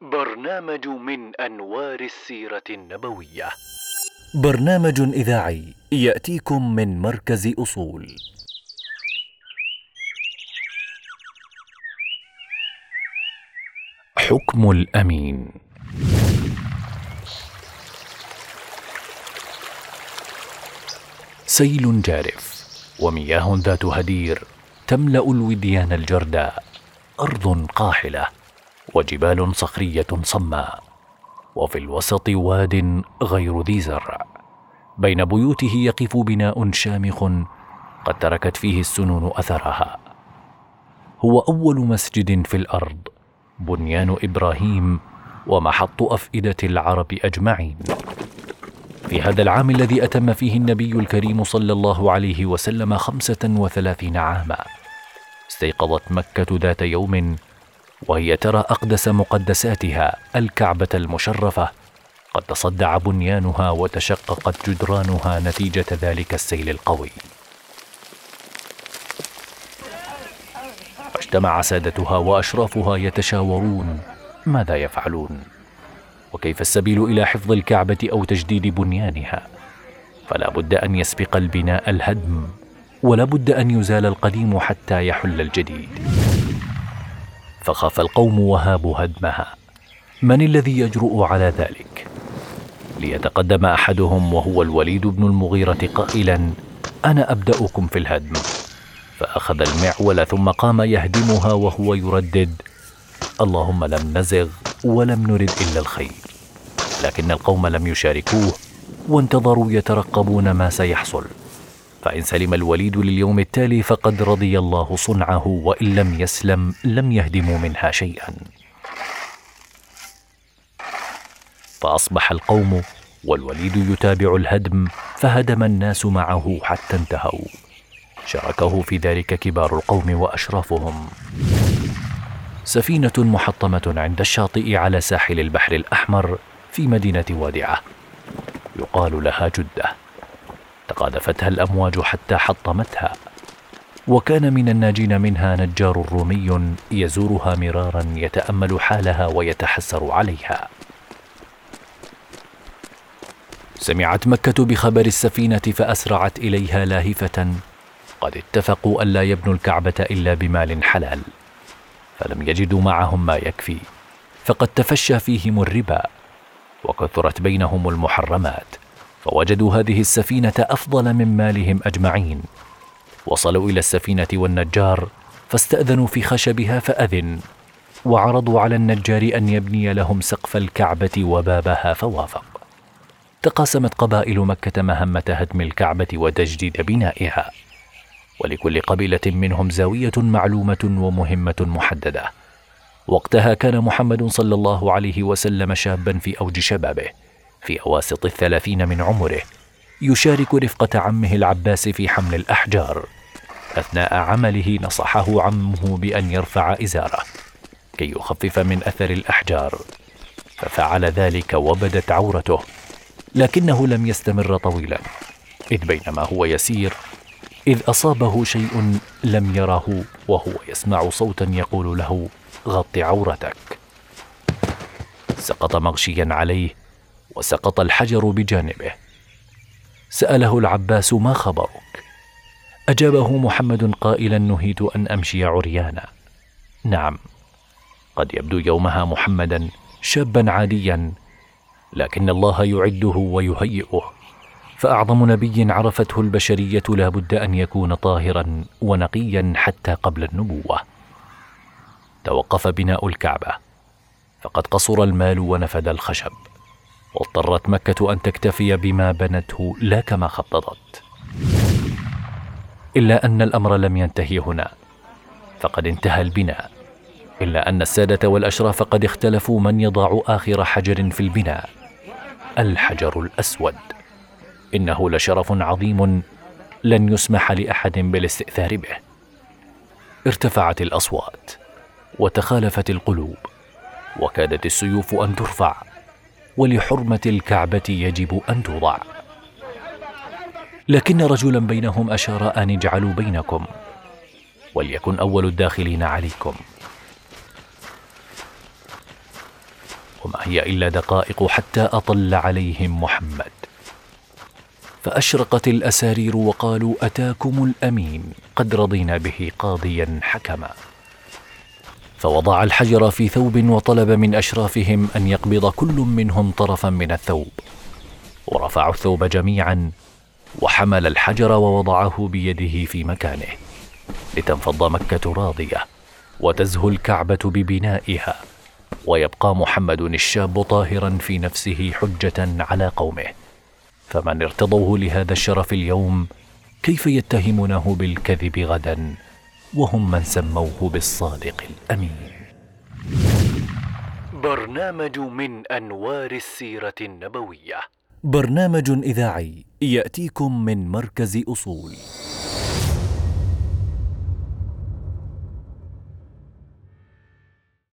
برنامج من أنوار السيرة النبوية. برنامج إذاعي يأتيكم من مركز أصول. حكم الأمين. سيل جارف ومياه ذات هدير تملأ الوديان الجرداء أرض قاحلة. وجبال صخرية صماء وفي الوسط واد غير ذي زرع. بين بيوته يقف بناء شامخ قد تركت فيه السنون أثرها. هو أول مسجد في الأرض بنيان إبراهيم ومحط أفئدة العرب أجمعين. في هذا العام الذي أتم فيه النبي الكريم صلى الله عليه وسلم خمسة وثلاثين عاما استيقظت مكة ذات يوم وهي ترى أقدس مقدساتها الكعبة المشرفة. قد تصدع بنيانها وتشققت جدرانها نتيجة ذلك السيل القوي. واجتمع سادتها وأشرافها يتشاورون. ماذا يفعلون؟ وكيف السبيل إلى حفظ الكعبة أو تجديد بنيانها؟ فلا بد أن يسبق البناء الهدم ولا بد أن يزال القديم حتى يحل الجديد. فخاف القوم وهابوا هدمها. من الذي يجرؤ على ذلك؟ ليتقدم أحدهم وهو الوليد بن المغيرة قائلا أنا أبدأكم في الهدم. فأخذ المعول ثم قام يهدمها وهو يردد اللهم لم نزغ ولم نرد إلا الخير. لكن القوم لم يشاركوه وانتظروا يترقبون ما سيحصل. فإن سلم الوليد لليوم التالي فقد رضي الله صنعه وإن لم يسلم لم يهدموا منها شيئا. فأصبح القوم والوليد يتابع الهدم فهدم الناس معه حتى انتهوا. شاركه في ذلك كبار القوم وأشرافهم. سفينة محطمة عند الشاطئ على ساحل البحر الأحمر في مدينة وادعة. يقال لها جدة. تقاذفتها الأمواج حتى حطمتها. وكان من الناجين منها نجار رومي يزورها مرارا يتأمل حالها ويتحسر عليها. سمعت مكة بخبر السفينة فأسرعت إليها لاهفة. قد اتفقوا الا يبنوا الكعبة إلا بمال حلال فلم يجدوا معهم ما يكفي فقد تفشى فيهم الربا وكثرت بينهم المحرمات. فوجدوا هذه السفينة أفضل من مالهم أجمعين. وصلوا إلى السفينة والنجار فاستأذنوا في خشبها فأذن وعرضوا على النجار أن يبني لهم سقف الكعبة وبابها فوافق. تقاسمت قبائل مكة مهمة هدم الكعبة وتجديد بنائها. ولكل قبيلة منهم زاوية معلومة ومهمة محددة. وقتها كان محمد صلى الله عليه وسلم شابا في أوج شبابه. في أواسط الثلاثين من عمره. يشارك رفقة عمه العباس في حمل الأحجار. أثناء عمله نصحه عمه بأن يرفع إزاره كي يخفف من أثر الأحجار. ففعل ذلك وبدت عورته لكنه لم يستمر طويلا إذ بينما هو يسير إذ أصابه شيء لم يره وهو يسمع صوتا يقول له غط عورتك. سقط مغشيا عليه وسقط الحجر بجانبه. سأله العباس ما خبرك؟ أجابه محمد قائلا نهيت أن أمشي عريانا. نعم. قد يبدو يومها محمدا شابا عاديا لكن الله يعده ويهيئه. فأعظم نبي عرفته البشرية لا بد أن يكون طاهرا ونقيا حتى قبل النبوة. توقف بناء الكعبة فقد قصر المال ونفد الخشب. واضطرت مكة أن تكتفي بما بنته لا كما خططت. إلا أن الأمر لم ينتهي هنا فقد انتهى البناء. إلا أن السادة والأشراف قد اختلفوا من يضع آخر حجر في البناء الحجر الأسود. إنه لشرف عظيم لن يسمح لأحد بالاستئثار به. ارتفعت الأصوات وتخالفت القلوب وكادت السيوف أن ترفع. ولحرمة الكعبة يجب أن توضع. لكن رجلا بينهم أشار أن اجعلوا بينكم وليكن أول الداخلين عليكم. وما هي إلا دقائق حتى أطل عليهم محمد. فأشرقت الأسارير وقالوا أتاكم الأمين قد رضينا به قاضيا حكما. فوضع الحجر في ثوب وطلب من أشرافهم أن يقبض كل منهم طرفا من الثوب. ورفعوا الثوب جميعا وحمل الحجر ووضعه بيده في مكانه. لتنفض مكة راضية وتزهو الكعبة ببنائها. ويبقى محمد الشاب طاهرا في نفسه حجة على قومه. فمن ارتضوه لهذا الشرف اليوم كيف يتهمونه بالكذب غدا؟ وهم من سموه بالصادق الأمين. برنامج من أنوار السيرة النبوية. برنامج إذاعي يأتيكم من مركز أصول.